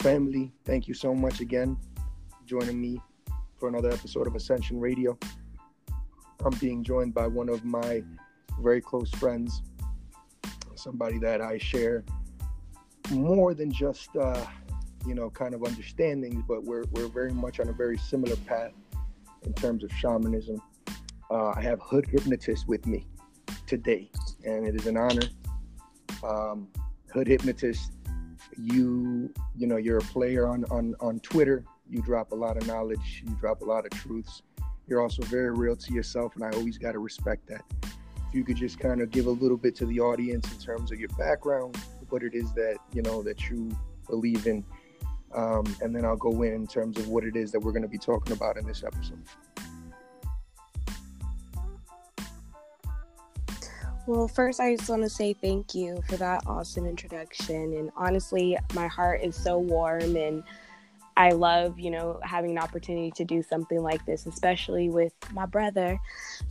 Family, thank you so much again joining me for another episode of Ascension Radio. I'm being joined by one of my very close friends, somebody that I share more than just, uh, you know, kind of understandings, but we're, we're very much on a very similar path in terms of shamanism. Uh, I have Hood Hypnotist with me today, and it is an honor. Um, Hood Hypnotist you you know you're a player on on on Twitter. You drop a lot of knowledge. You drop a lot of truths. You're also very real to yourself, and I always got to respect that. If you could just kind of give a little bit to the audience in terms of your background, what it is that you know that you believe in, um, and then I'll go in in terms of what it is that we're going to be talking about in this episode. Well, first, I just want to say thank you for that awesome introduction. And honestly, my heart is so warm and I love, you know, having an opportunity to do something like this, especially with my brother.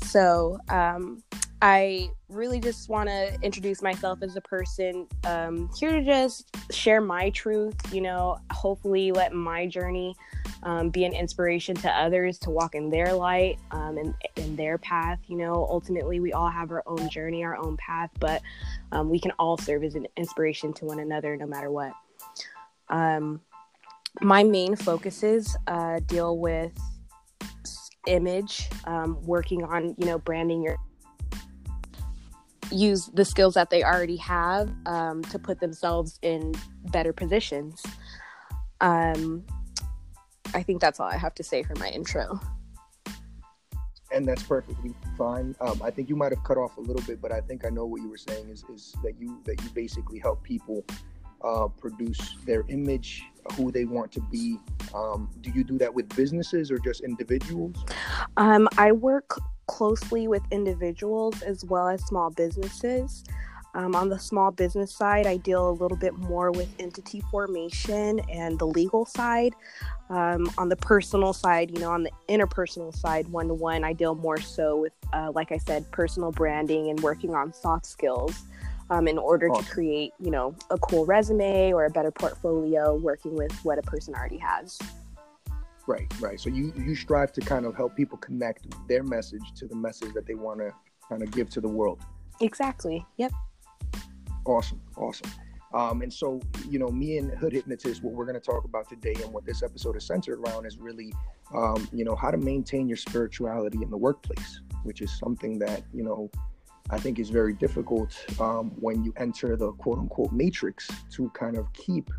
So, um, I really just want to introduce myself as a person um, here to just share my truth, you know, hopefully let my journey um, be an inspiration to others to walk in their light um, and in their path. You know, ultimately, we all have our own journey, our own path, but um, we can all serve as an inspiration to one another no matter what. Um, my main focuses uh, deal with image, um, working on, you know, branding your use the skills that they already have um, to put themselves in better positions. Um, I think that's all I have to say for my intro. And that's perfectly fine. Um, I think you might have cut off a little bit, but I think I know what you were saying is, is that you that you basically help people uh, produce their image, who they want to be. Um, do you do that with businesses or just individuals? Um, I work closely with individuals as well as small businesses. Um, on the small business side, I deal a little bit more with entity formation and the legal side. Um, on the personal side, you know, on the interpersonal side, one to one, I deal more so with, uh, like I said, personal branding and working on soft skills um, in order to create, you know, a cool resume or a better portfolio working with what a person already has. Right, right. So you you strive to kind of help people connect their message to the message that they want to kind of give to the world. Exactly. Yep. Awesome, awesome. Um, and so, you know, me and Hood Hypnotist, what we're going to talk about today and what this episode is centered around is really, um, you know, how to maintain your spirituality in the workplace, which is something that, you know, I think is very difficult um, when you enter the quote unquote matrix to kind of keep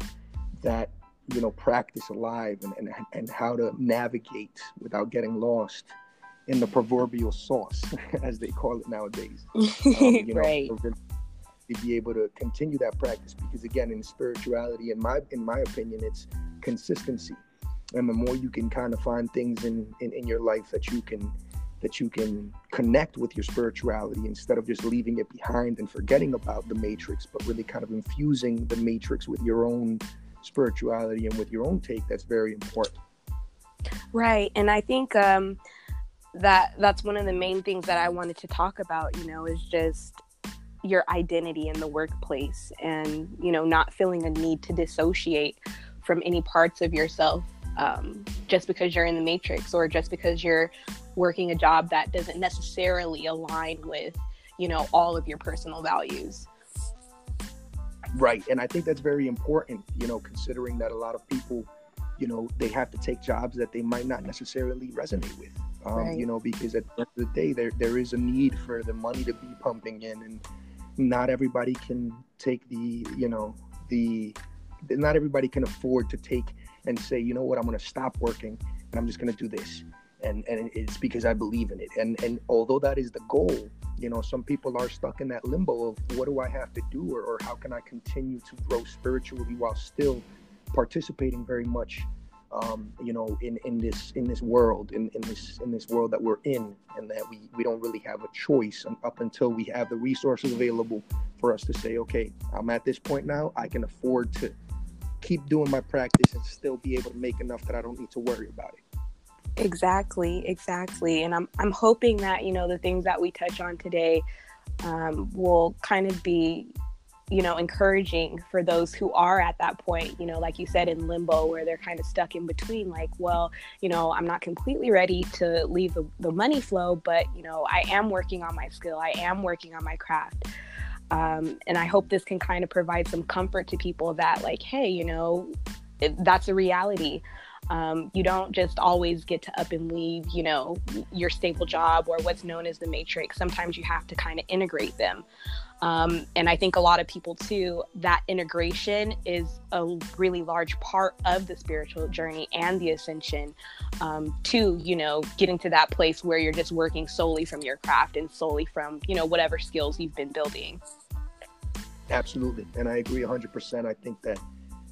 that you know practice alive and, and, and how to navigate without getting lost in the proverbial sauce as they call it nowadays. Um, you know, right. to be able to continue that practice because again in spirituality in my in my opinion it's consistency. And the more you can kind of find things in, in in your life that you can that you can connect with your spirituality instead of just leaving it behind and forgetting about the matrix but really kind of infusing the matrix with your own spirituality and with your own take that's very important. Right and i think um that that's one of the main things that i wanted to talk about you know is just your identity in the workplace and you know not feeling a need to dissociate from any parts of yourself um, just because you're in the matrix or just because you're working a job that doesn't necessarily align with you know all of your personal values Right. And I think that's very important, you know, considering that a lot of people, you know, they have to take jobs that they might not necessarily resonate with. Um, right. You know, because at the end of the day, there there is a need for the money to be pumping in, and not everybody can take the, you know, the, not everybody can afford to take and say, you know what, I'm going to stop working and I'm just going to do this, and and it's because I believe in it. And and although that is the goal, you know some people are stuck in that limbo of what do i have to do or, or how can i continue to grow spiritually while still participating very much um, you know in in this in this world in, in this in this world that we're in and that we we don't really have a choice up until we have the resources available for us to say okay i'm at this point now. I can afford to keep doing my practice and still be able to make enough that i don't need to worry about it Exactly, exactly. And I'm I'm hoping that, you know, the things that we touch on today um, will kind of be you know, encouraging for those who are at that point, you know, like you said, in limbo, where they're kind of stuck in between, like, well, you know, I'm not completely ready to leave the, the money flow, but, you know, I am working on my skill, I am working on my craft. Um, and I hope this can kind of provide some comfort to people that, like, hey, you know, it, that's a reality. Um, you don't just always get to up and leave, you know, your stable job or what's known as the matrix. Sometimes you have to kind of integrate them. Um, and I think a lot of people too, that integration is a really large part of the spiritual journey and the ascension um, to, you know, getting to that place where you're just working solely from your craft and solely from, you know, whatever skills you've been building. Absolutely. And I agree 100%. I think that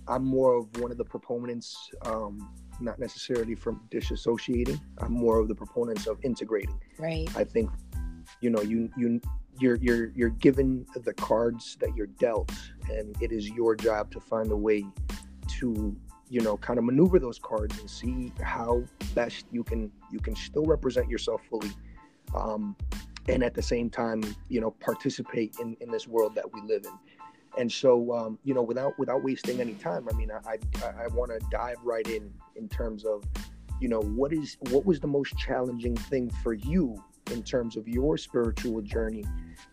I'm more of one of the proponents, um, not necessarily from disassociating. I'm more of the proponents of integrating. Right. I think, you know, you you you're you're you're given the cards that you're dealt, and it is your job to find a way to you know kind of maneuver those cards and see how best you can you can still represent yourself fully um, and at the same time you know participate in in this world that we live in and so um, you know without without wasting any time i mean i i, I want to dive right in in terms of you know what is what was the most challenging thing for you in terms of your spiritual journey.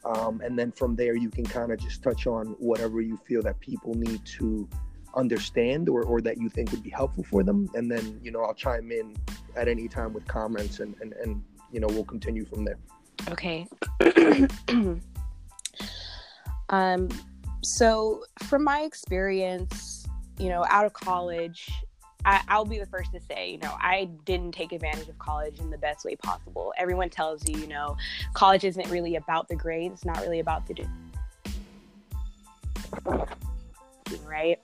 Um, and then from there, you can kind of just touch on whatever you feel that people need to understand or, or that you think would be helpful for them. And then, you know, I'll chime in at any time with comments and, and, and you know, we'll continue from there. Okay. um, so from my experience, you know, out of college, I, will be the first to say, you know, I didn't take advantage of college in the best way possible. Everyone tells you, you know, college isn't really about the grades, it's not really about the right.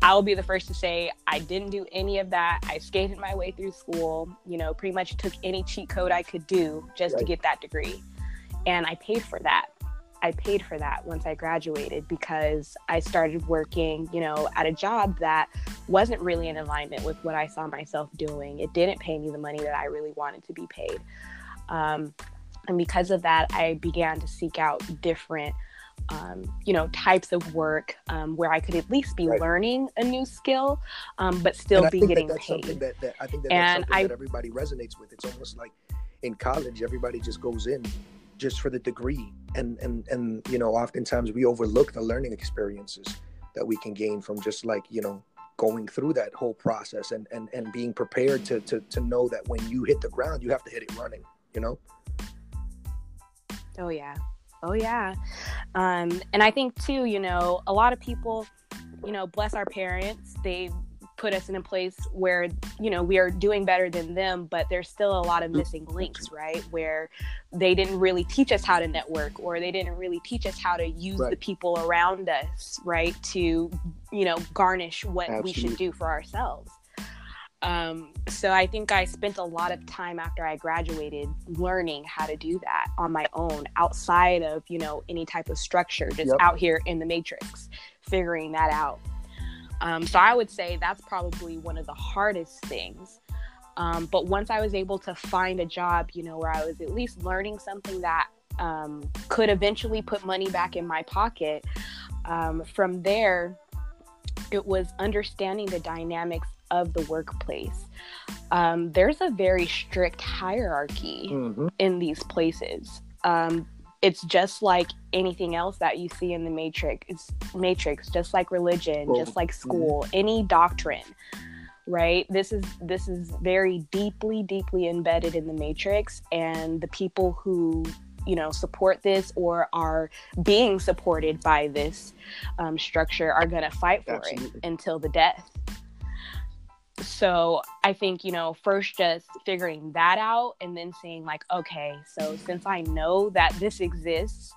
I'll be the first to say I didn't do any of that. I skated my way through school, you know, pretty much took any cheat code I could do just right. to get that degree. And I paid for that. I paid for that once I graduated because I started working, you know, at a job that wasn't really in alignment with what I saw myself doing. It didn't pay me the money that I really wanted to be paid. Um, and because of that, I began to seek out different, um, you know, types of work um, where I could at least be right. learning a new skill, um, but still be getting that paid. That, that, I think that and that's something I, that everybody resonates with. It's almost like in college, everybody just goes in just for the degree. And and and you know oftentimes we overlook the learning experiences that we can gain from just like you know going through that whole process and and and being prepared to to to know that when you hit the ground you have to hit it running you know? Oh yeah. Oh yeah. Um and i think too you know a lot of people you know bless our parents. They put us in a place where you know we are doing better than them but there's still a lot of missing links right where they didn't really teach us how to network or they didn't really teach us how to use right. the people around us right to you know garnish what Absolutely. we should do for ourselves um, so I think I spent a lot of time after I graduated learning how to do that on my own outside of, you know, any type of structure, just yep. out here in the matrix, figuring that out. Um, so I would say that's probably one of the hardest things. Um, but once I was able to find a job, you know, where I was at least learning something that um, could eventually put money back in my pocket, um, from there, it was understanding the dynamics of the workplace. Um, there's a very strict hierarchy mm-hmm. in these places. Um, it's just like anything else that you see in the matrix it's matrix just like religion just like mm-hmm. school mm-hmm. any doctrine right this is this is very deeply deeply embedded in the matrix and the people who you know support this or are being supported by this um, structure are going to fight for Absolutely. it until the death so I think, you know, first just figuring that out and then seeing, like, okay, so since I know that this exists,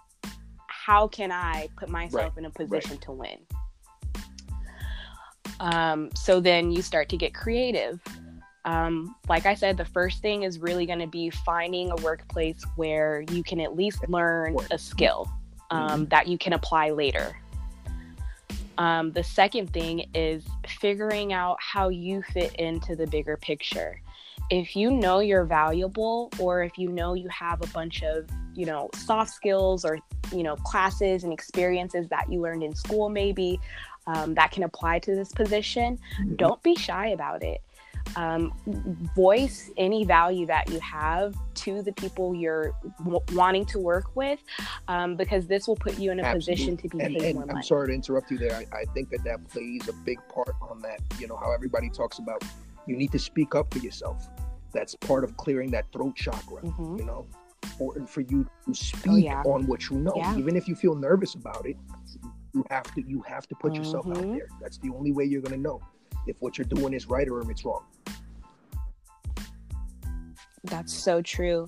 how can I put myself right. in a position right. to win? Um, so then you start to get creative. Um, like I said, the first thing is really going to be finding a workplace where you can at least learn a skill um, mm-hmm. that you can apply later. Um, the second thing is figuring out how you fit into the bigger picture. If you know you're valuable, or if you know you have a bunch of you know soft skills or you know classes and experiences that you learned in school maybe um, that can apply to this position mm-hmm. don't be shy about it um, voice any value that you have to the people you're w- wanting to work with um, because this will put you in a Absolutely. position to be and, paid and more I'm money. sorry to interrupt you there. I, I think that that plays a big part on that. You know how everybody talks about you need to speak up for yourself. That's part of clearing that throat chakra. Mm-hmm. You know, important for you to speak oh, yeah. on what you know, yeah. even if you feel nervous about it. You have to you have to put mm-hmm. yourself out mm-hmm. there. That's the only way you're gonna know if what you're doing is right or if it's wrong. That's so true.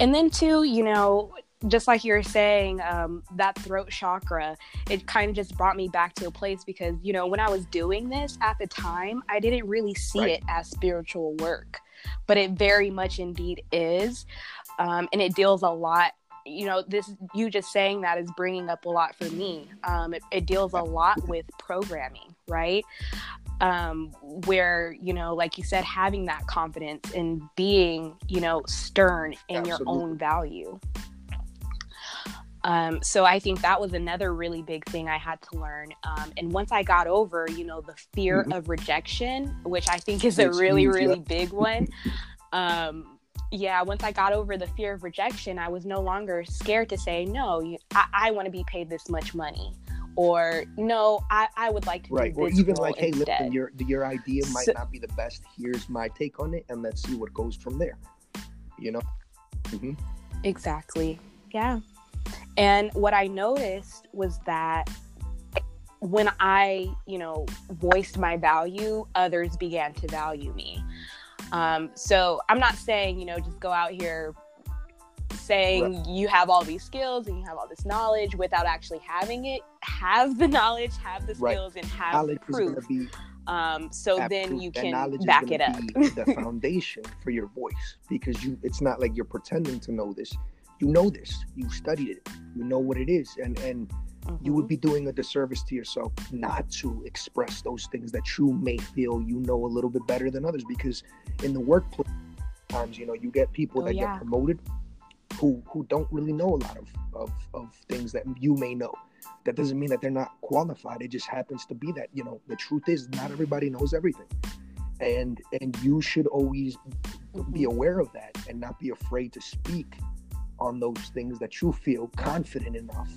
And then too, you know, just like you're saying, um, that throat chakra, it kind of just brought me back to a place because, you know, when I was doing this at the time, I didn't really see right. it as spiritual work, but it very much indeed is. Um, and it deals a lot you know this you just saying that is bringing up a lot for me um, it, it, deals a lot with programming right um, where you know like you said having that confidence and being you know stern in Absolutely. your own value um, so I think that was another really big thing I had to learn. Um, and once I got over, you know, the fear mm-hmm. of rejection, which I think is a really, really big one. Um, yeah, once I got over the fear of rejection, I was no longer scared to say, no, you, I, I want to be paid this much money or no, I, I would like to right. or even like, hey, instead. listen, your your idea might so, not be the best. Here's my take on it, and let's see what goes from there. You know. Mm-hmm. Exactly. Yeah. And what I noticed was that when I, you know, voiced my value, others began to value me. Um, so I'm not saying, you know, just go out here saying right. you have all these skills and you have all this knowledge without actually having it. Have the knowledge, have the skills, right. and have knowledge proof. Be, um, so then you can back it up. the foundation for your voice because you it's not like you're pretending to know this. You know this. You studied it. You know what it is, and and mm-hmm. you would mm-hmm. be doing a disservice to yourself not to express those things that you may feel you know a little bit better than others because in the workplace times you know you get people oh, that yeah. get promoted who who don't really know a lot of, of of things that you may know. That doesn't mean that they're not qualified. It just happens to be that you know the truth is not everybody knows everything. And and you should always be mm-hmm. aware of that and not be afraid to speak on those things that you feel confident enough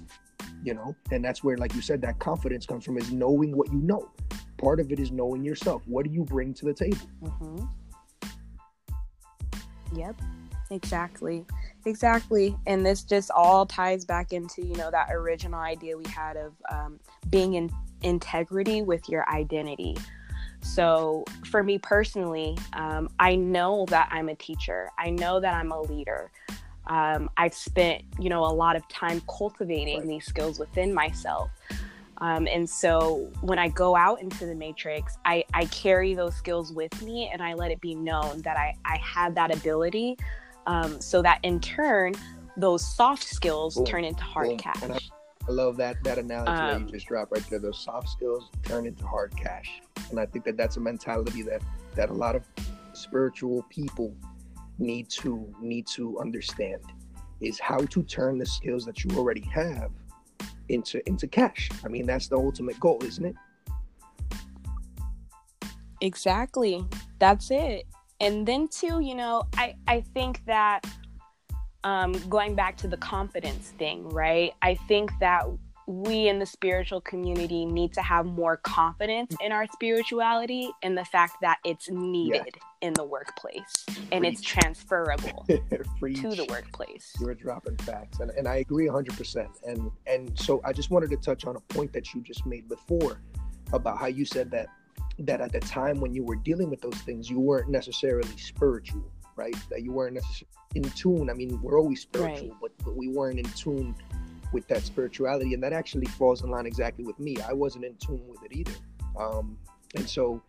you know? And that's where like you said that confidence comes from is knowing what you know. Part of it is knowing yourself. What do you bring to the table? Mm-hmm. yep exactly exactly and this just all ties back into you know that original idea we had of um, being in integrity with your identity. So for me personally um, i know that i'm a teacher. I know that i'm a leader. Um, i've spent you know a lot of time cultivating these skills within myself. Um, and so when I go out into the matrix, I, I carry those skills with me and I let it be known that I, I have that ability um, so that in turn those soft skills Boom. turn into hard Boom. cash I, I, love that that analogy um, that you um, just dropped right there. Those soft skills turn into hard cash. And i think that that's a mentality that that a lot of spiritual people need to need to understand is how to turn the skills that you already have into into cash. I mean that's the ultimate goal isn't it? Exactly. That's it and then too you know i i think that um, going back to the confidence thing right i think that we in the spiritual community need to have more confidence in our spirituality and the fact that it's needed yeah. in the workplace and Preach. it's transferable to the workplace. You're dropping facts, and, and I agree 100%. And and so I just wanted to touch on a point that you just made before about how you said that that at the time when you were dealing with those things, you weren't necessarily spiritual, right? That you weren't necessarily in tune. I mean, we're always spiritual, right. but, but we weren't in tune with that spirituality. And that actually falls in line exactly with me. I wasn't in tune with it either. Um, and so,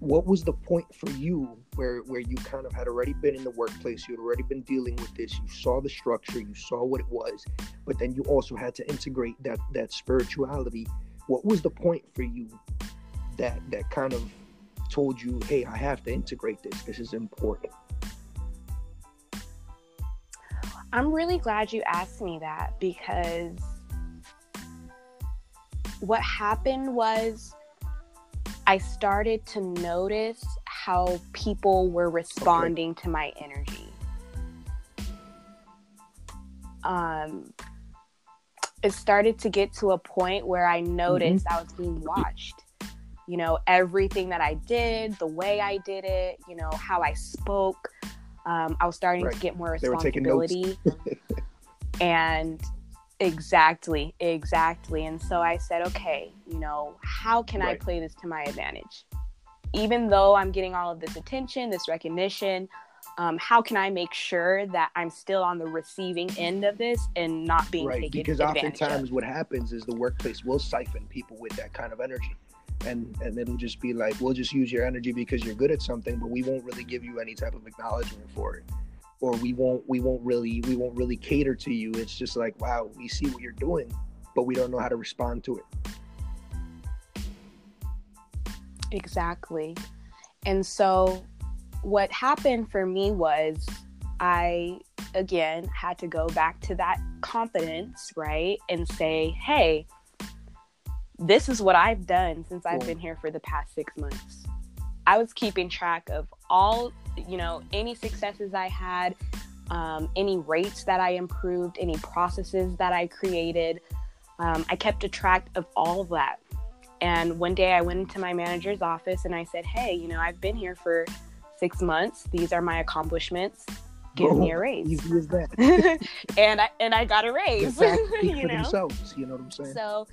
what was the point for you where where you kind of had already been in the workplace you had already been dealing with this you saw the structure you saw what it was but then you also had to integrate that that spirituality what was the point for you that that kind of told you, hey, I have to integrate this. This is important. I'm really glad you asked me that because what happened was I started to notice how people were responding okay. to my energy. Um, it started to get to a point where I noticed mm-hmm. I was being watched. You know, everything that I did, the way I did it, you know, how I spoke. Um, I was starting right. to get more responsibility. and exactly, exactly. And so I said, okay, you know, how can right. I play this to my advantage? Even though I'm getting all of this attention, this recognition, um, how can I make sure that I'm still on the receiving end of this and not being right? Because oftentimes of. what happens is the workplace will siphon people with that kind of energy, and and it'll just be like we'll just use your energy because you're good at something, but we won't really give you any type of acknowledgement for it, or we won't we won't really we won't really cater to you. It's just like wow, we see what you're doing, but we don't know how to respond to it. Exactly. And so what happened for me was I again had to go back to that confidence, right? And say, hey, this is what I've done since I've been here for the past six months. I was keeping track of all, you know, any successes I had, um, any rates that I improved, any processes that I created. Um, I kept a track of all of that. And one day I went into my manager's office and I said, hey, you know, I've been here for six months. These are my accomplishments. Give me a raise. Easy as that. and I and I got a raise. you for know? themselves. You know what I'm saying? So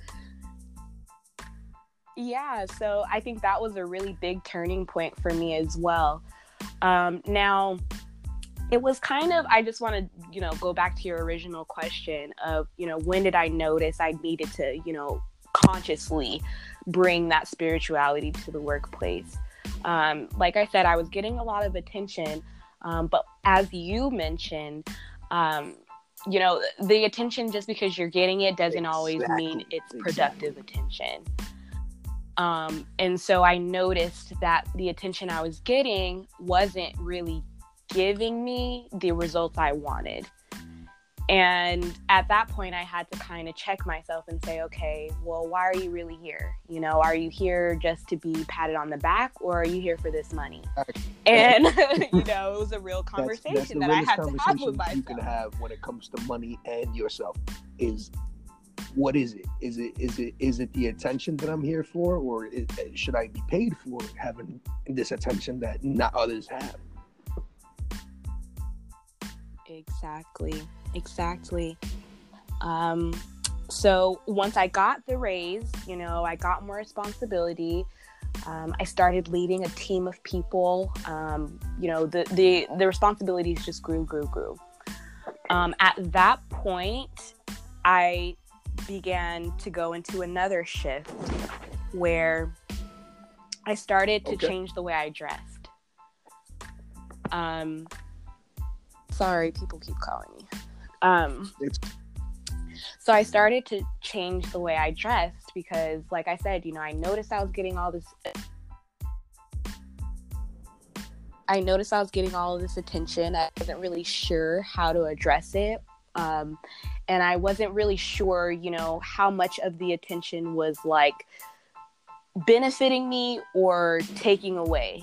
yeah, so I think that was a really big turning point for me as well. Um, now, it was kind of I just want to you know go back to your original question of you know when did I notice I needed to you know consciously bring that spirituality to the workplace. Um, like I said, I was getting a lot of attention, um, but as you mentioned, um, you know, the attention just because you're getting it doesn't exactly. always mean it's productive exactly. attention. Um, and so I noticed that the attention I was getting wasn't really giving me the results I wanted. And at that point, I had to kind of check myself and say, okay, well, why are you really here? You know, are you here just to be patted on the back or are you here for this money? And, you know, it was a real conversation that's, that's that I had to have with myself. You can have when it comes to money and yourself is what is it? Is it is it is it the attention that I'm here for, or is, should I be paid for having this attention that not others have? Exactly. Exactly. Um, so once I got the raise, you know, I got more responsibility. Um, I started leading a team of people. Um, you know, the, the the responsibilities just grew, grew, grew. Um, at that point, I began to go into another shift where I started to okay. change the way I dressed. Um, sorry, people keep calling me. Um, so I started to change the way I dressed because, like I said, you know, I noticed I was getting all this. I noticed I was getting all of this attention. I wasn't really sure how to address it. Um, and I wasn't really sure, you know, how much of the attention was like benefiting me or taking away.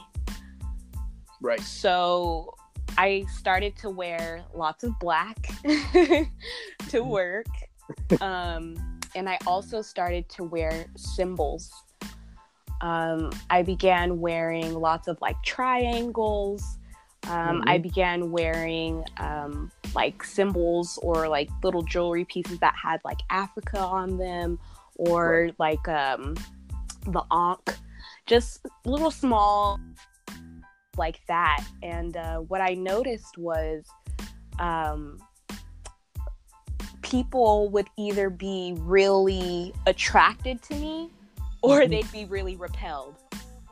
Right. So I started to wear lots of black to work. Um, and I also started to wear symbols. Um, I began wearing lots of like triangles. Um, mm-hmm. I began wearing um, like symbols or like little jewelry pieces that had like Africa on them or right. like um, the Ankh, just little small like that. And uh, what I noticed was um, people would either be really attracted to me or mm-hmm. they'd be really repelled.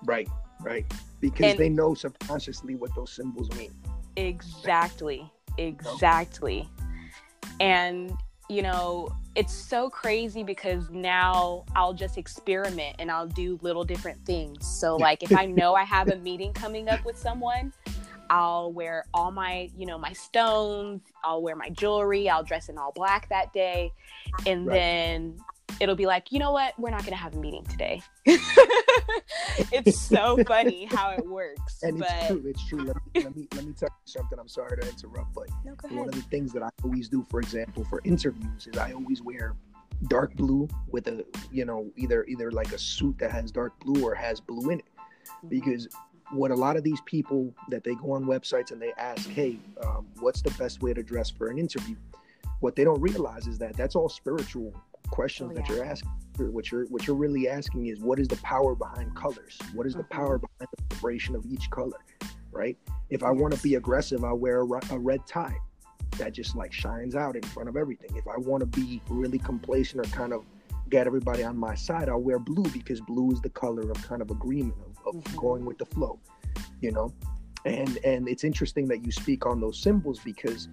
Right, right. Because and they know subconsciously what those symbols mean. Exactly, exactly. And, you know, it's so crazy because now I'll just experiment and I'll do little different things. So like if I know I have a meeting coming up with someone, I'll wear all my, you know, my stones, I'll wear my jewelry, I'll dress in all black that day. And right. then it'll be like, you know what, we're not going to have a meeting today. it's so funny how it works. And but... it's true. It's true. Let me, let me, let me tell you something. I'm sorry to interrupt, but no, one of the things that I always do, for example, for interviews, is I always wear dark blue with a, you know, either either like a suit that has dark blue or has blue in it, mm-hmm. because what a lot of these people that they go on websites and they ask, hey, um, what's the best way to dress for an interview? What they don't realize is that that's all spiritual questions oh, yeah. that you're asking. What you're what you're really asking is what is the power behind colors? What is the mm-hmm. power behind the vibration of each color? Right? If I want to be aggressive, I'll wear a, a red tie that just like shines out in front of everything. If I want to be really complacent or kind of get everybody on my side, I'll wear blue because blue is the color of kind of agreement of, of mm-hmm. going with the flow, you know. And and it's interesting that you speak on those symbols because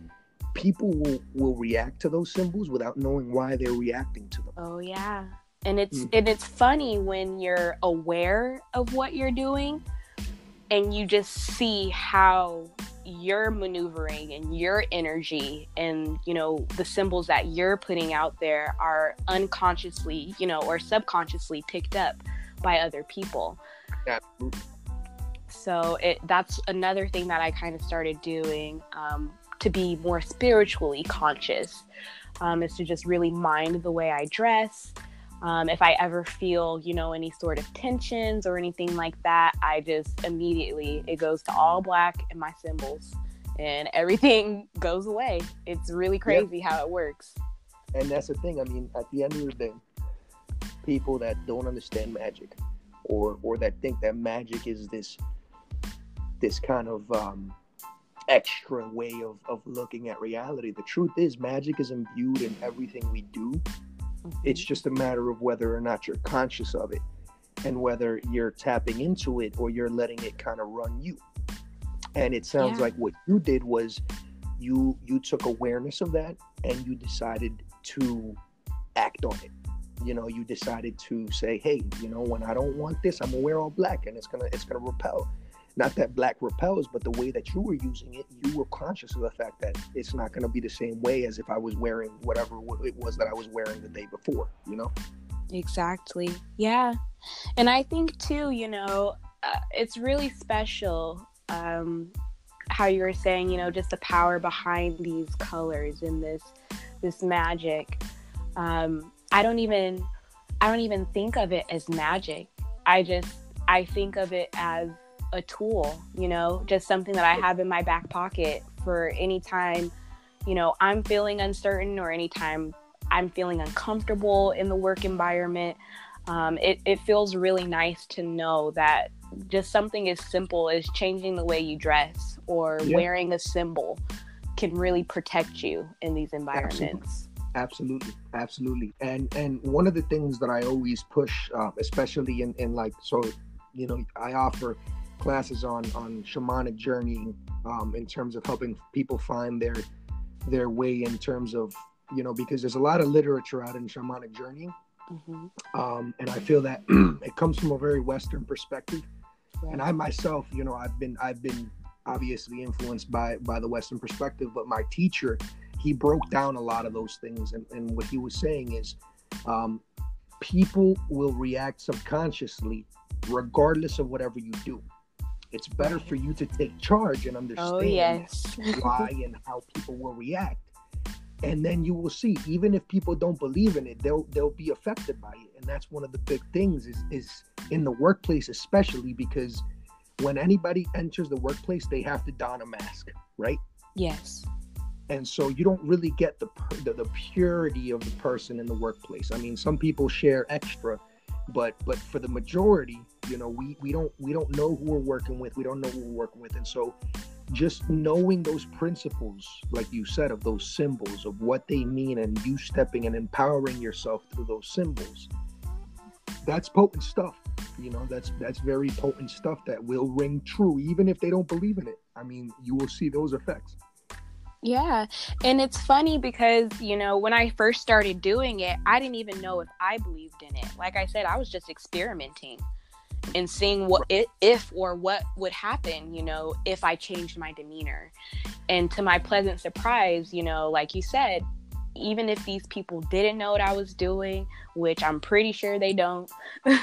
people will will react to those symbols without knowing why they're reacting to them. Oh yeah. And it's mm-hmm. and it's funny when you're aware of what you're doing and you just see how you're maneuvering and your energy and you know the symbols that you're putting out there are unconsciously you know or subconsciously picked up by other people yeah. so it that's another thing that i kind of started doing um, to be more spiritually conscious um, is to just really mind the way I dress. Um, if I ever feel, you know, any sort of tensions or anything like that, I just immediately it goes to all black and my symbols, and everything goes away. It's really crazy yep. how it works. And that's the thing. I mean, at the end of the day, people that don't understand magic, or or that think that magic is this this kind of um, extra way of, of looking at reality. The truth is, magic is imbued in everything we do. Mm-hmm. It's just a matter of whether or not you're conscious of it and whether you're tapping into it or you're letting it kind of run you. And it sounds yeah. like what you did was you you took awareness of that and you decided to act on it. You know, you decided to say, "Hey, you know, when I don't want this, I'm gonna wear all black, and it's gonna it's gonna repel." Not that black repels, but the way that you were using it, you were conscious of the fact that it's not going to be the same way as if I was wearing whatever it was that I was wearing the day before, you know? Exactly. Yeah. And I think too, you know, uh, it's really special um, how you were saying, you know, just the power behind these colors and this this magic. Um, I don't even I don't even think of it as magic. I just I think of it as a tool, you know, just something that I have in my back pocket for any time, you know, I'm feeling uncertain or anytime I'm feeling uncomfortable in the work environment. Um, it, it feels really nice to know that just something as simple as changing the way you dress or yeah. wearing a symbol can really protect you in these environments. Absolutely. absolutely, And and one of the things that I always push, uh, especially in in like so, you know, I offer classes on on shamanic journeying um, in terms of helping people find their their way in terms of you know because there's a lot of literature out in shamanic journeying mm-hmm. um, and i feel that it comes from a very western perspective. And i myself you know i've been i've been obviously influenced by by the western perspective but my teacher he broke down a lot of those things. And, and what he was saying is um, people will react subconsciously regardless of whatever you do it's better for you to take charge and oh, understand oh, yes. why and how people will react. And then you will see, even if people don't believe in it, they'll they'll be affected by it. And that's one of the big things is is in the workplace, especially because when anybody enters the workplace, they have to don a mask, right? Yes. And so you don't really get the, the the purity of the person in the workplace. I mean, some people share extra, but but for the majority, you know we we don't we don't know who we're working with. We don't know who we're working with. And so just knowing those principles like you said of those symbols of what they mean and you stepping and empowering yourself through those symbols that's potent stuff. You know that's that's very potent stuff that will ring true even if they don't believe in it. I mean you will see those effects yeah. And it's funny because, you know, when I first started doing it, I didn't even know if I believed in it. Like I said, I was just experimenting and seeing what it, if or what would happen, you know, if I changed my demeanor. And to my pleasant surprise, you know, like you said, even if these people didn't know what I was doing, which I'm pretty sure they don't,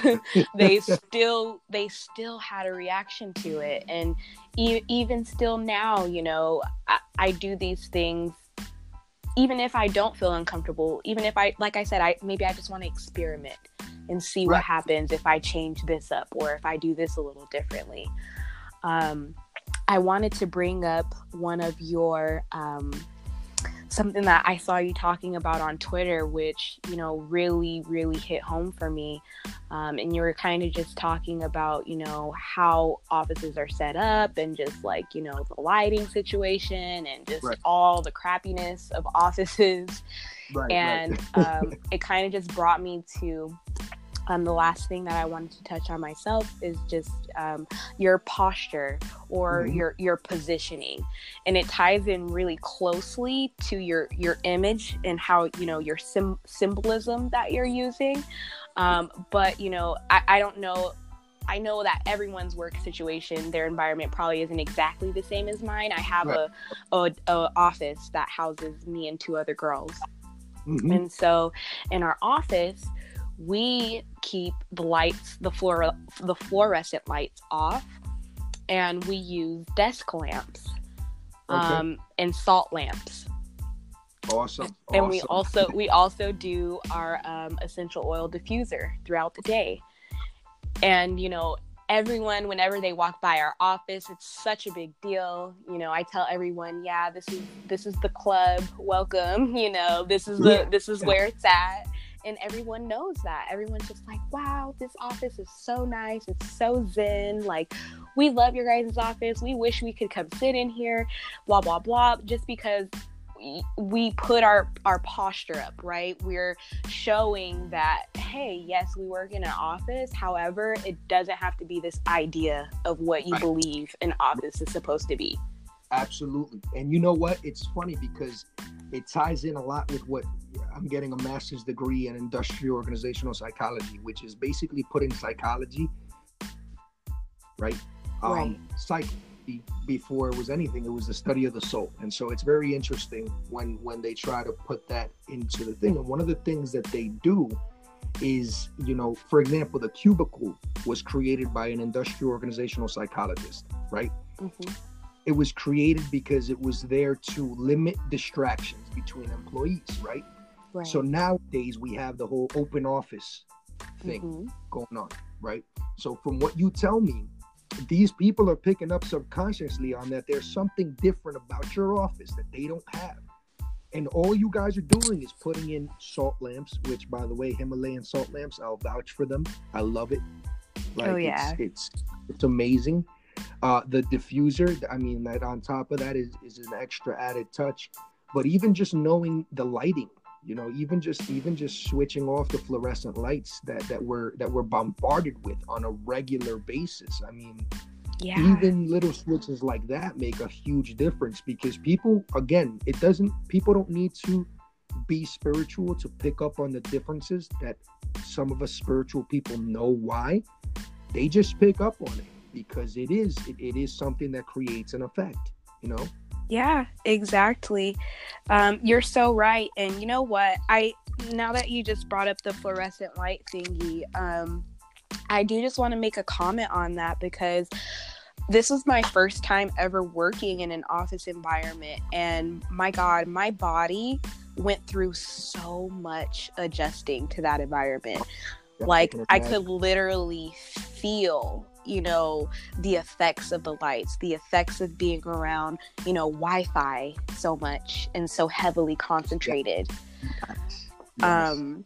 they still they still had a reaction to it. And e- even still now, you know, I, I do these things even if I don't feel uncomfortable, even if I, like I said, I maybe I just want to experiment and see right. what happens if I change this up or if I do this a little differently. Um, I wanted to bring up one of your um, something that I saw you talking about on Twitter, which, you know, really, really hit home for me. Um, and you were kind of just talking about, you know, how offices are set up and just like, you know, the lighting situation and just right. all the crappiness of offices. Right, and right. um, it kind of just brought me to um, the last thing that I wanted to touch on myself is just um, your posture or mm-hmm. your your positioning, and it ties in really closely to your your image and how you know your sim- symbolism that you're using. Um, but you know, I, I don't know. I know that everyone's work situation, their environment probably isn't exactly the same as mine. I have right. a, a, a office that houses me and two other girls, mm-hmm. and so in our office we keep the lights, the fluor- the fluorescent lights off, and we use desk lamps okay. um, and salt lamps. Awesome. And awesome. we also we also do our um, essential oil diffuser throughout the day. And you know, everyone whenever they walk by our office, it's such a big deal. You know, I tell everyone, yeah, this is this is the club. Welcome. You know, this is the this is where it's at and everyone knows that. Everyone's just like wow this office is so nice. It's so zen. Like we love your guys' office. We wish we could come sit in here blah blah blah just because we put our our posture up right? We're showing that hey yes we work in an office. However it doesn't have to be this idea of what you right. believe an office is supposed to be absolutely and you know what it's funny because it ties in a lot with what I'm getting a master's degree in industrial organizational psychology, which is basically putting psychology, right? Um, right. Psychology before it was anything, it was the study of the soul, and so it's very interesting when when they try to put that into the thing. And one of the things that they do is, you know, for example, the cubicle was created by an industrial organizational psychologist, right? Mm-hmm. It was created because it was there to limit distractions between employees, right? Right. So nowadays we have the whole open office thing mm-hmm. going on, right? So from what you tell me, these people are picking up subconsciously on that there's something different about your office that they don't have. And all you guys are doing is putting in salt lamps, which by the way, Himalayan salt lamps, I'll vouch for them. I love it. Like, oh yeah. It's it's, it's amazing. Uh, the diffuser, I mean, that on top of that is, is an extra added touch. But even just knowing the lighting, you know even just even just switching off the fluorescent lights that that we're that we're bombarded with on a regular basis i mean yeah. even little switches like that make a huge difference because people again it doesn't people don't need to be spiritual to pick up on the differences that some of us spiritual people know why they just pick up on it because it is it, it is something that creates an effect you know yeah, exactly. Um, you're so right. And you know what? I now that you just brought up the fluorescent light thingy, um, I do just want to make a comment on that because this was my first time ever working in an office environment, and my God, my body went through so much adjusting to that environment. Like I could literally feel you know the effects of the lights the effects of being around you know wi-fi so much and so heavily concentrated yes. um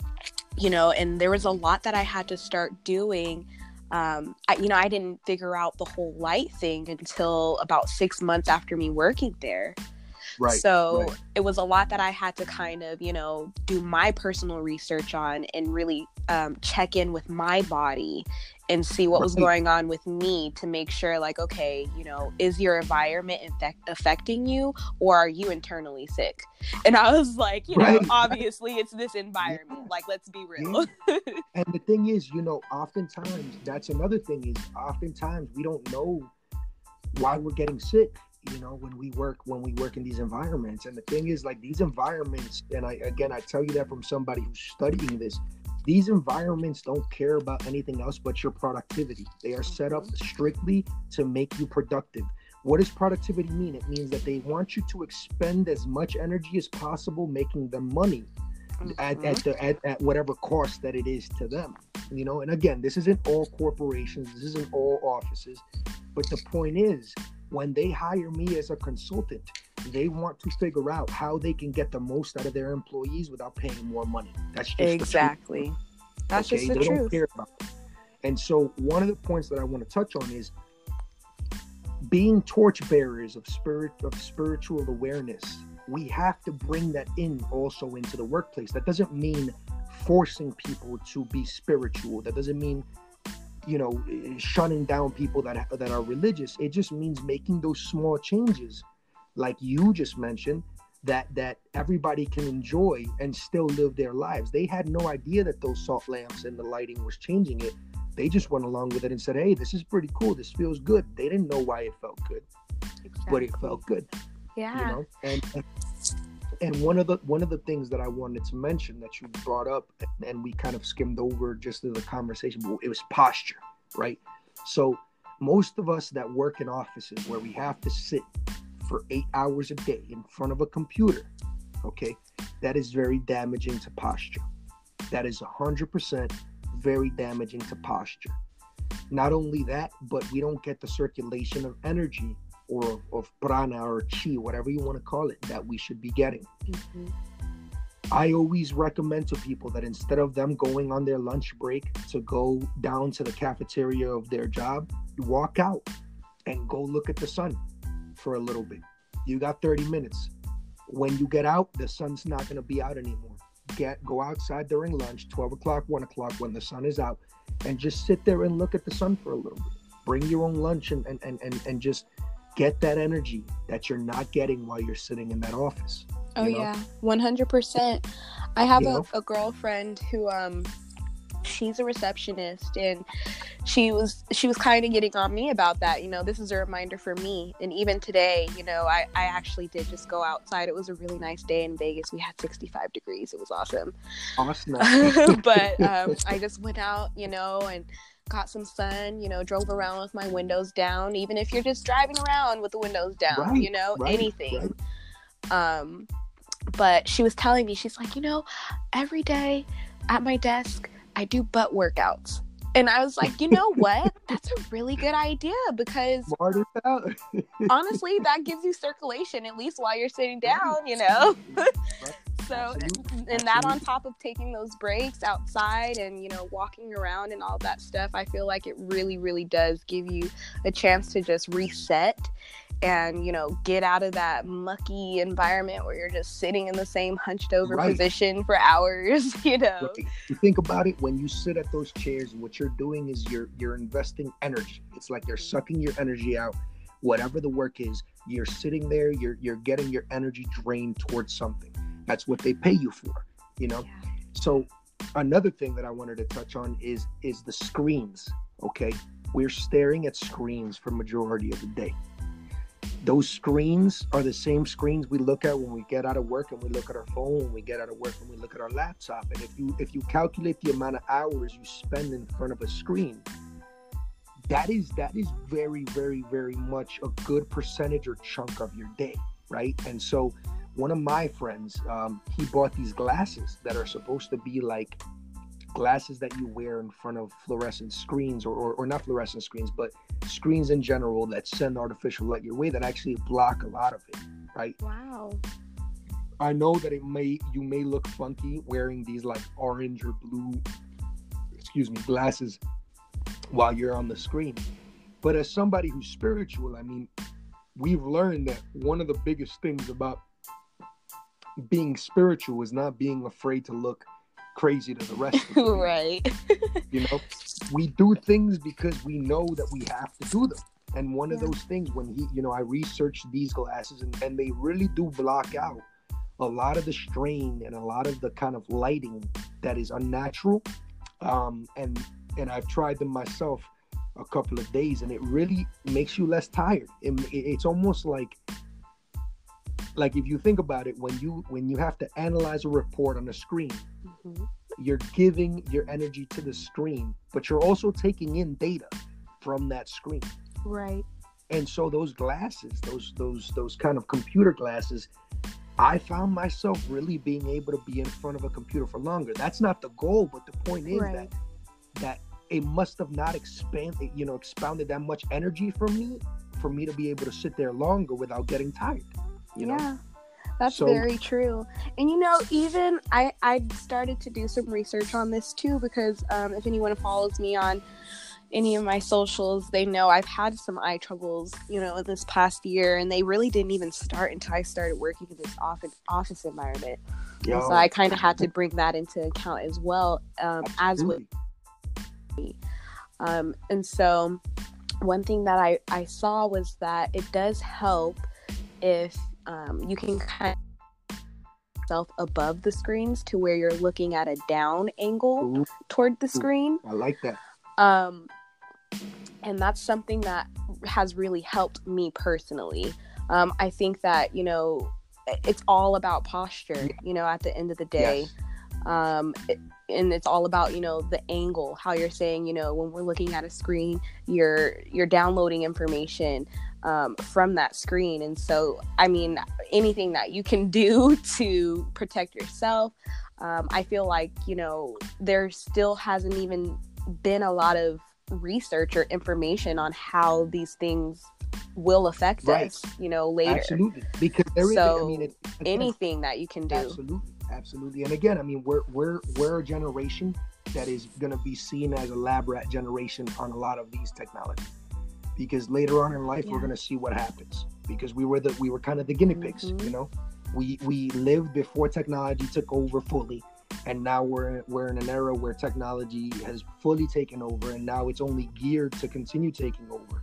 you know and there was a lot that i had to start doing um, I, you know, I didn't figure out the whole light thing until about six months after me working there. Right. So right. it was a lot that I had to kind of, you know, do my personal research on and really um, check in with my body and see what was going on with me to make sure, like, okay, you know, is your environment infect- affecting you or are you internally sick? And I was like, you know, obviously it's this environment. Yeah. Like, let's be real. Yeah. and the thing is, you know, oftentimes that's another thing is oftentimes we don't know why we're getting sick you know when we work when we work in these environments and the thing is like these environments and i again i tell you that from somebody who's studying this these environments don't care about anything else but your productivity. They are set up mm-hmm. strictly to make you productive. What does productivity mean? It means that they want you to expend as much energy as possible making them money mm-hmm. at, at the at, at whatever cost that it is to them you know? And again this isn't all corporations. This isn't all offices. But the point is when they hire me as a consultant, they want to figure out how they can get the most out of their employees without paying more money. That's just exactly. That's okay? just the they truth. Don't care about it. And so one of the points that I want to touch on is being torchbearers of spirit of spiritual awareness. We have to bring that in also into the workplace. That doesn't mean forcing people to be spiritual. That doesn't mean you know shunning down people that that are religious. It just means making those small changes like you just mentioned that that everybody can enjoy and still live their lives. They had no idea that those salt lamps and the lighting was changing it. They just went along with it and said hey this is pretty cool. This feels good. They didn't know why it felt good exactly. but it felt good yeah. you know? And, and and one of the one of the things that I wanted to mention that you brought up and we kind of skimmed over just in the conversation, but it was posture, right? So most of us that work in offices where we have to sit for eight hours a day in front of a computer, okay, that is very damaging to posture. That is 100% very damaging to posture. Not only that, but we don't get the circulation of energy or of prana or chi, whatever you want to call it, that we should be getting. Mm-hmm. I always recommend to people that instead of them going on their lunch break to go down to the cafeteria of their job, walk out and go look at the sun for a little bit. You got 30 minutes. When you get out, the sun's not going to be out anymore. Get go outside during lunch, 12 o'clock, 1 o'clock, when the sun is out, and just sit there and look at the sun for a little bit. Bring your own lunch and and, and, and, and just get that energy that you're not getting while you're sitting in that office. Oh know? yeah, one hundred percent. I have a, a, girlfriend who um she's a receptionist and she was she was kind of getting on me about that you know this is a reminder for me. And even today you know i i actually did just go outside. It was a really nice day in vegas. We had 65 degrees. It was awesome. Awesome. But um, i just went out you know and got some sun, you know, drove around with my windows down, even if you're just driving around with the windows down, right, you know, right, anything. Right. Um, but she was telling me, she's like, you know, every day at my desk, I do butt workouts. And I was like, you know what? That's a really good idea because honestly, that gives you circulation at least while you're sitting down, you know? so and that on top of taking those breaks outside and you know walking around and all that stuff i feel like it really really does give you a chance to just reset and you know get out of that mucky environment where you're just sitting in the same hunched over right. position for hours you know? Right. you think about it when you sit at those chairs what you're doing is you're you're investing energy. It's like you're sucking your energy out whatever the work is you're sitting there you're you're getting your energy drained towards something that's what they pay you for you know? Yeah. so another thing that i wanted to touch on is is the screens okay? We're staring at screens for majority of the day. Those screens are the same screens we look at when we get out of work and we look at our phone when we get out of work and we look at our laptop. And if you if you calculate the amount of hours you spend in front of a screen that is that is very very very much a good percentage or chunk of your day right? And so one of my friends, um, he bought these glasses that are supposed to be like glasses that you wear in front of fluorescent screens or, or, or, not fluorescent screens, but screens in general that send artificial light your way that actually block a lot of it, right? Wow. I know that it may you may look funky wearing these like orange or blue, excuse me, glasses while you're on the screen. But as somebody who's spiritual, I mean, we've learned that one of the biggest things about being spiritual is not being afraid to look crazy to the rest of the right. You know we do things because we know that we have to do them. And one yeah. of those things when he you know i researched these glasses and, and they really do block out a lot of the strain and a lot of the kind of lighting that is unnatural. Um and and i've tried them myself a couple of days and it really makes you less tired. It, it's almost like like if you think about it when you when you have to analyze a report on a screen mm-hmm. you're giving your energy to the screen but you're also taking in data from that screen right and so those glasses those those those kind of computer glasses i found myself really being able to be in front of a computer for longer that's not the goal but the point is right. that that it must have not expanded you know expounded that much energy from me for me to be able to sit there longer without getting tired you know? Yeah. That's so, very true. And you know, even I I started to do some research on this too because um, if anyone follows me on any of my socials, they know I've had some eye troubles, you know, in this past year, and they really didn't even start until I started working in this office office environment. So I kind of had to bring that into account as well, um, as with me. Um, and so, one thing that I I saw was that it does help if um, you can kind of self above the screens to where you're looking at a down angle Ooh. toward the screen. I like that. Um, and that's something that has really helped me personally. Um, I think that you know it's all about posture. You know, at the end of the day. Yes. Um, it, and it's all about you know the angle how you're saying you know when we're looking at a screen you're you're downloading information um, from that screen. And so, I mean, anything that you can do to protect yourself, um, I feel like, you know, there still hasn't even been a lot of research or information on how these things will affect right. us, you know, later. Absolutely. Because there so, is, I mean, it, anything that you can do. Absolutely. Absolutely. And again, I mean, we're, we're, we're a generation that is going to be seen as a lab rat generation on a lot of these technologies because later on in life yeah. we're going to see what happens because we were the we were kind of the guinea pigs mm-hmm. you know we we lived before technology took over fully and now we're we're in an era where technology has fully taken over and now it's only geared to continue taking over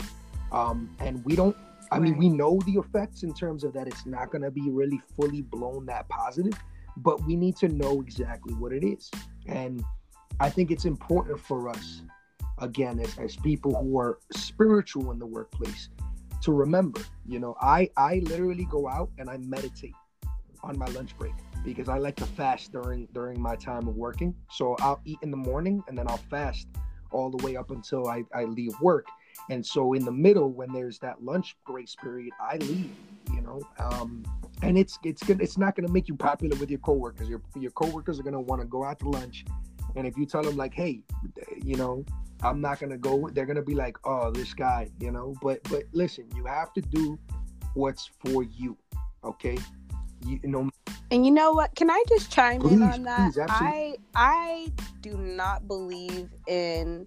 um, and we don't i right. mean we know the effects in terms of that it's not going to be really fully blown that positive but we need to know exactly what it is and i think it's important for us again as, as people who are spiritual in the workplace to remember you know i i literally go out and i meditate on my lunch break because i like to fast during during my time of working. So i'll eat in the morning and then i'll fast all the way up until i, I leave work. And so in the middle when there's that lunch grace period i leave you know um, and it's it's good it's not to make you popular with your coworkers. Your your coworkers are to want to go out to lunch. And if you tell them like hey you know I'm not gonna go. They're gonna be like, oh, this guy, you know. But but listen, you have to do what's for you, okay? You, you know. And you know what? Can I just chime please, in on that? Please, I I do not believe in.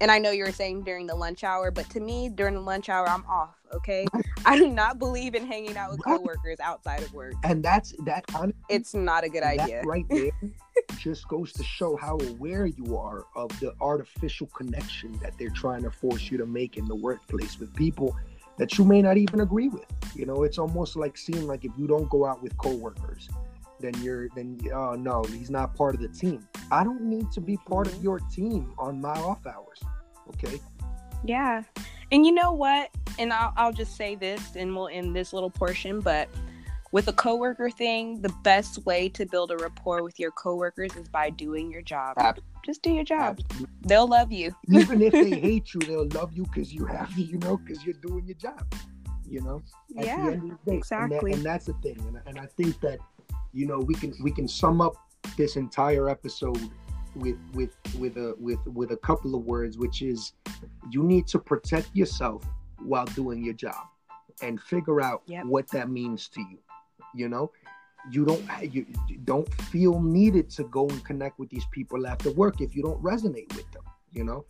And I know you were saying during the lunch hour, but to me, during the lunch hour, I'm off. Okay, I do not believe in hanging out with coworkers outside of work. And that's that. Honestly, it's not a good idea. Right there just goes to show how aware you are of the artificial connection that they're trying to force you to make in the workplace with people that you may not even agree with. You know, it's almost like seeing like if you don't go out with coworkers, then you're then oh no, he's not part of the team. I don't need to be part of mm-hmm. your team on my off hours. Okay. Yeah. And you know what? And I'll, I'll just say this and we'll end this little portion, but with a coworker thing, the best way to build a rapport with your coworkers is by doing your job. Absolutely. Just do your job. Absolutely. They'll love you. Even if they hate you, they'll love you because you have, you know, because you're doing your job. You know. At yeah. exactly. And, that, and that's the thing, and, and I think that, you know, we can we can sum up this entire episode with with with a with with a couple of words, which is, you need to protect yourself while doing your job, and figure out yep. what that means to you you know you don't you don't feel needed to go and connect with these people after work if you don't resonate with them you know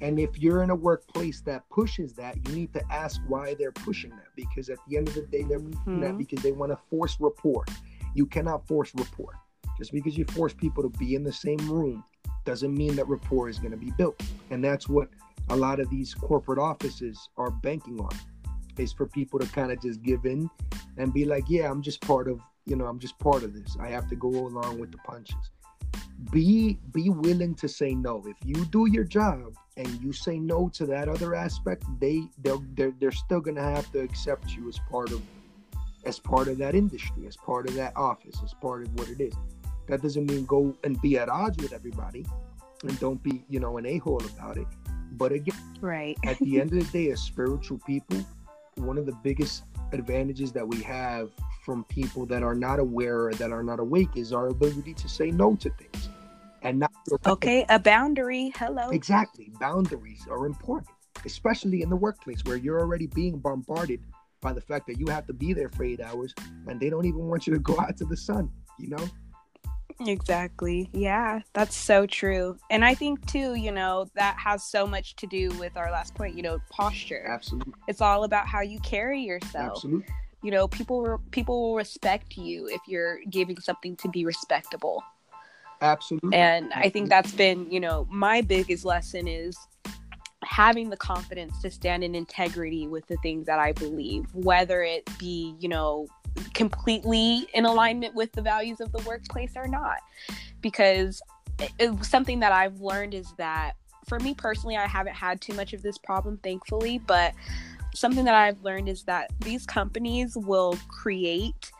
And if you're in a workplace that pushes that, you need to ask why they're pushing that. Because at the end of the day, they're pushing mm-hmm. that because they want to force rapport. You cannot force rapport. Just because you force people to be in the same room doesn't mean that rapport is going to be built. And that's what a lot of these corporate offices are banking on is for people to kind of just give in and be like, yeah, I'm just part of, you know, I'm just part of this. I have to go along with the punches. Be be willing to say no. If you do your job and you say no to that other aspect, they they're they're, they're still gonna have to accept you as part of as part of that industry, as part of that office, as part of what it is. That doesn't mean go and be at odds with everybody and don't be, you know, an a-hole about it. But again, right. at the end of the day, as spiritual people, one of the biggest advantages that we have from people that are not aware or that are not awake is our ability to say no to things and not okay a boundary. Hello. Exactly. Boundaries are important especially in the workplace where you're already being bombarded by the fact that you have to be there for eight hours and they don't even want you to go out to the sun you know Exactly. Yeah, that's so true. And I think too, you know, that has so much to do with our last point, you know, posture. Absolutely. It's all about how you carry yourself. Absolutely. You know, people people will respect you if you're giving something to be respectable. Absolutely. And I think that's been, you know, my biggest lesson is having the confidence to stand in integrity with the things that I believe, whether it be, you know, completely in alignment with the values of the workplace or not. Because it, it, something that I've learned is that for me personally, I haven't had too much of this problem, thankfully, but something that I've learned is that these companies will create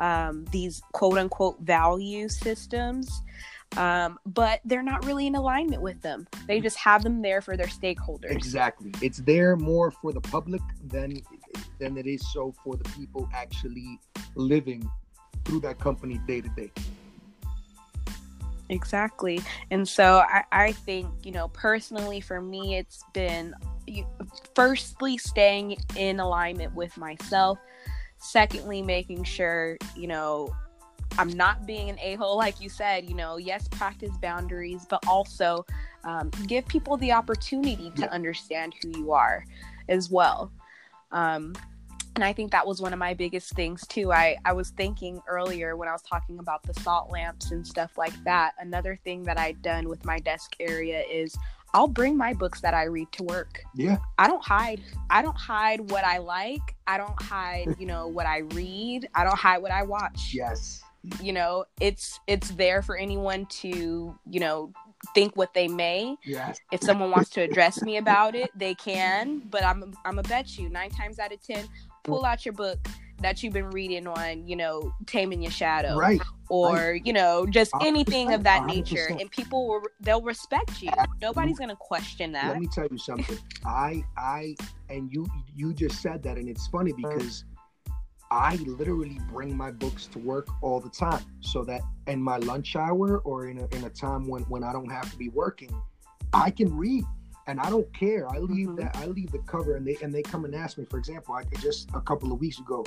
um, these quote unquote value systems um, but they're not really in alignment with them. They just have them there for their stakeholders. Exactly. It's there more for the public than than it is so for the people actually living through that company day to day. Exactly. And so I, I think, you know, personally for me, it's been firstly staying in alignment with myself. Secondly, making sure, you know, I'm not being an a hole, like you said. You know, yes, practice boundaries, but also um, give people the opportunity to yeah. understand who you are as well. Um, and I think that was one of my biggest things too. I, I was thinking earlier when I was talking about the salt lamps and stuff like that. Another thing that I'd done with my desk area is I'll bring my books that I read to work. Yeah. I don't hide. I don't hide what I like. I don't hide, you know, what I read. I don't hide what I watch. Yes you know it's it's there for anyone to you know think what they may. Yes. if someone wants to address me about it they can but i'm i'm a bet you nine times out of ten pull out your book that you've been reading on you know taming your shadow right. or right. you know just anything of that 100%. nature and people will they'll respect you. Nobody's gonna question that. Let me tell you something. I i and you you just said that and it's funny mm. because I literally bring my books to work all the time so that in my lunch hour or in a, in a time when, when I don't have to be working, I can read and I don't care. I leave mm-hmm. that I leave the cover and they and they come and ask me. For example, I just a couple of weeks ago,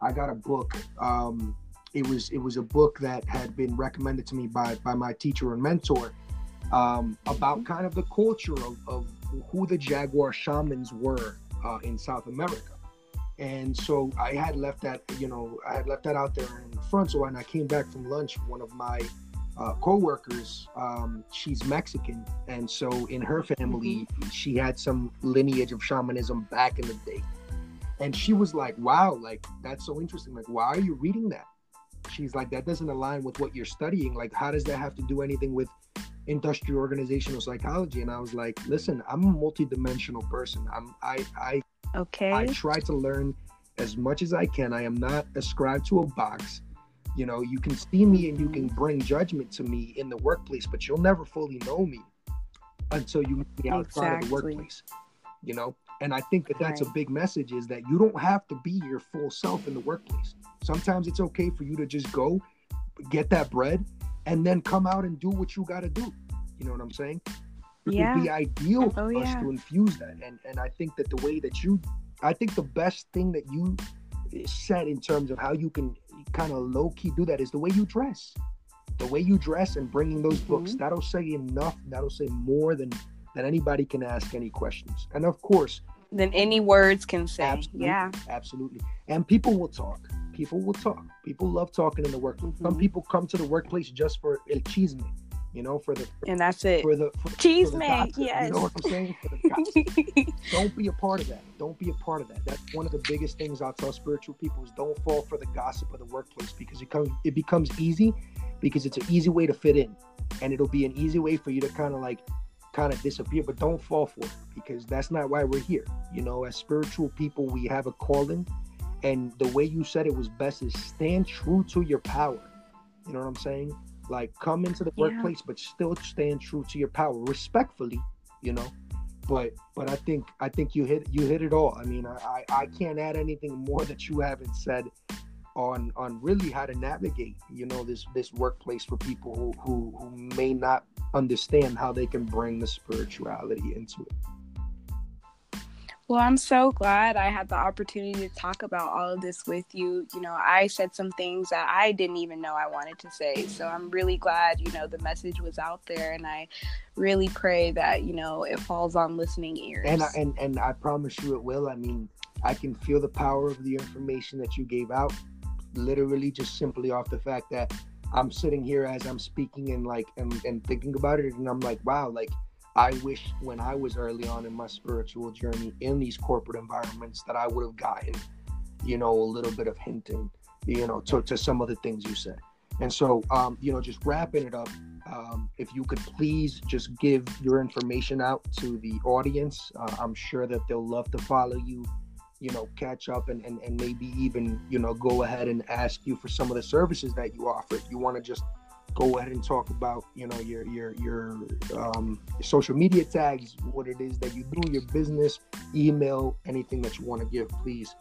I got a book. Um, it was it was a book that had been recommended to me by by my teacher and mentor um, about mm-hmm. kind of the culture of, of who the Jaguar shamans were uh, in South America and so I had left that, you know, I had left that out there in the front. So when I came back from lunch, one of my uh, co-workers, um, she's Mexican, and so in her family, mm-hmm. she had some lineage of shamanism back in the day. And she was like, "Wow, like that's so interesting. Like, why are you reading that?" She's like, "That doesn't align with what you're studying. Like, how does that have to do anything with industrial organizational psychology?" And I was like, "Listen, I'm a multidimensional person. I'm I I Okay. I try to learn as much as I can. I am not ascribed to a box. You know, you can see me and you can bring judgment to me in the workplace, but you'll never fully know me until you meet me outside exactly. of the workplace. You know, and I think that that's right. a big message is that you don't have to be your full self in the workplace. Sometimes it's okay for you to just go get that bread and then come out and do what you got to do. You know what I'm saying? It yeah. would be ideal for oh, us to infuse that. And and I think that the way that you, I think the best thing that you said in terms of how you can kind of low key do that is the way you dress. The way you dress and bringing those mm-hmm. books that'll say enough. That'll say more than that anybody can ask any questions. And of course, than any words can say. Absolutely, yeah. Absolutely. And people will talk. People will talk. People love talking in the workplace. Mm-hmm. Some people come to the workplace just for el chisme, you know, for the and that's it. For the for, chisme, for the yes. You know what I'm saying? don't be a part of that. Don't be a part of that. That's one of the biggest things I'll tell spiritual people is don't fall for the gossip of the workplace because it comes it becomes easy because it's an easy way to fit in, and it'll be an easy way for you to kind of like kind of disappear, but don't fall for it because that's not why we're here. You know, as spiritual people, we have a calling, and the way you said it was best is stand true to your power. You know what I'm saying? Like come into the yeah. workplace, but still stand true to your power, respectfully. You know, but but I think I think you hit you hit it all. I mean, I I, I can't add anything more that you haven't said on on really how to navigate you know this this workplace for people who who, who may not understand how they can bring the spirituality into it well, I'm so glad I had the opportunity to talk about all of this with you. You know, I said some things that I didn't even know I wanted to say. So I'm really glad, you know, the message was out there and I really pray that, you know, it falls on listening ears. And I, and and I promise you it will. I mean, I can feel the power of the information that you gave out literally just simply off the fact that I'm sitting here as I'm speaking and like and, and thinking about it and I'm like wow like I wish when I was early on in my spiritual journey in these corporate environments that I would have gotten you know a little bit of hinting you know to, to some of the things you said. And so um, you know just wrapping it up um, if you could please just give your information out to the audience. Uh, I'm sure that they'll love to follow you you know catch up and, and and maybe even you know go ahead and ask you for some of the services that you offer. You want to just go ahead and talk about you know your your your, um, social media tags what it is that you do your business email anything that you want to give please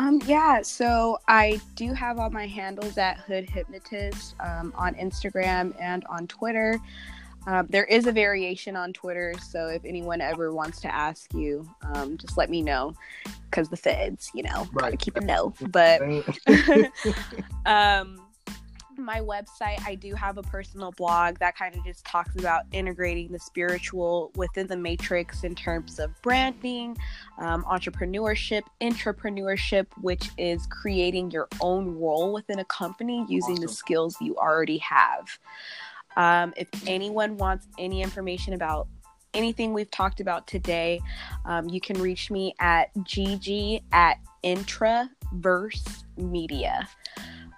um, yeah, so I do have all my handles at Hood Hypnotist um, on Instagram and on Twitter. Um, there is a variation on Twitter, so if anyone ever wants to ask you, um, just let me know because the feds, you know, right. gotta keep a note. But um, my website, I do have a personal blog that kind of just talks about integrating the spiritual within the matrix in terms of branding, um, entrepreneurship, entrepreneurship, which is creating your own role within a company using awesome. the skills you already have. Um, if anyone wants any information about anything we've talked about today, um, you can reach me at gg at intraverse media.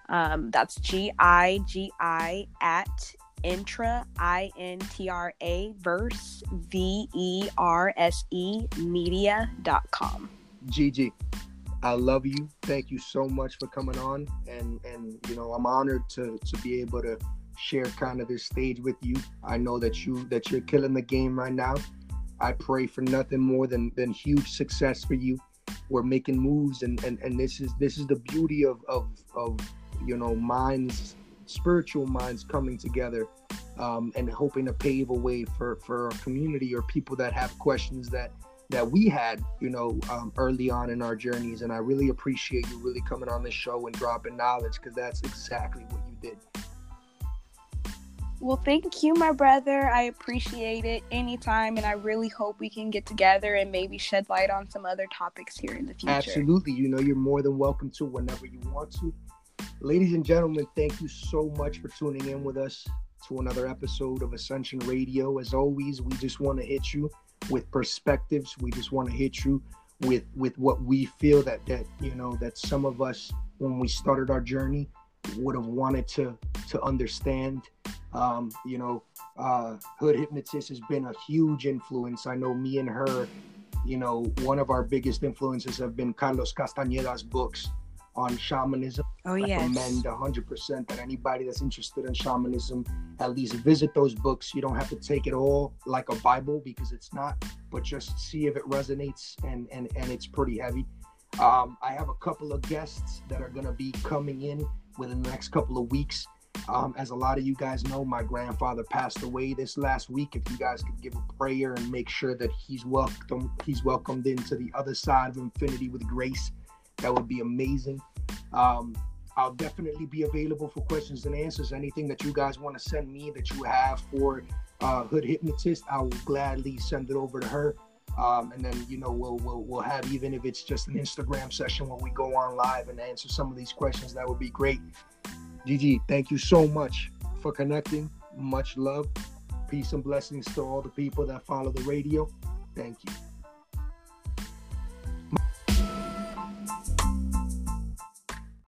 Um, that's G I G I at intra I N T R A verse V E R S E media.com. GG. I love you. Thank you so much for coming on and and you know I'm honored to to be able to share kind of this stage with you. I know that you that you're killing the game right now. I pray for nothing more than than huge success for you. We're making moves and and, and this is this is the beauty of of of you know minds spiritual minds coming together um, and hoping to pave a way for for a community or people that have questions that that we had you know um, early on in our journeys and i really appreciate you really coming on this show and dropping knowledge because that's exactly what you did well, thank you, my brother. I appreciate it anytime, and I really hope we can get together and maybe shed light on some other topics here in the future. Absolutely. You know, you're more than welcome to whenever you want to. Ladies and gentlemen, thank you so much for tuning in with us to another episode of Ascension Radio. As always, we just want to hit you with perspectives. We just want to hit you with with what we feel that that you know that some of us when we started our journey would have wanted to to understand um, you know, uh, Hood Hypnotist has been a huge influence. I know me and her, you know, one of our biggest influences have been Carlos Castañeda's books on shamanism. Oh, yes. recommend 100% that anybody that's interested in shamanism at least visit those books. You don't have to take it all like a Bible because it's not, but just see if it resonates and, and, and it's pretty heavy. Um, I have a couple of guests that are going to be coming in within the next couple of weeks. Um, as a lot of you guys know, my grandfather passed away this last week. If you guys could give a prayer and make sure that he's welcome, he's welcomed into the other side of infinity with grace, that would be amazing. Um, I'll definitely be available for questions and answers. Anything that you guys want to send me that you have for uh, Hood Hypnotist, I will gladly send it over to her. Um, and then you know we'll, we'll we'll have even if it's just an Instagram session where we go on live and answer some of these questions. That would be great. Gigi, thank you so much for connecting. Much love, peace and blessings to all the people that follow the radio. Thank you.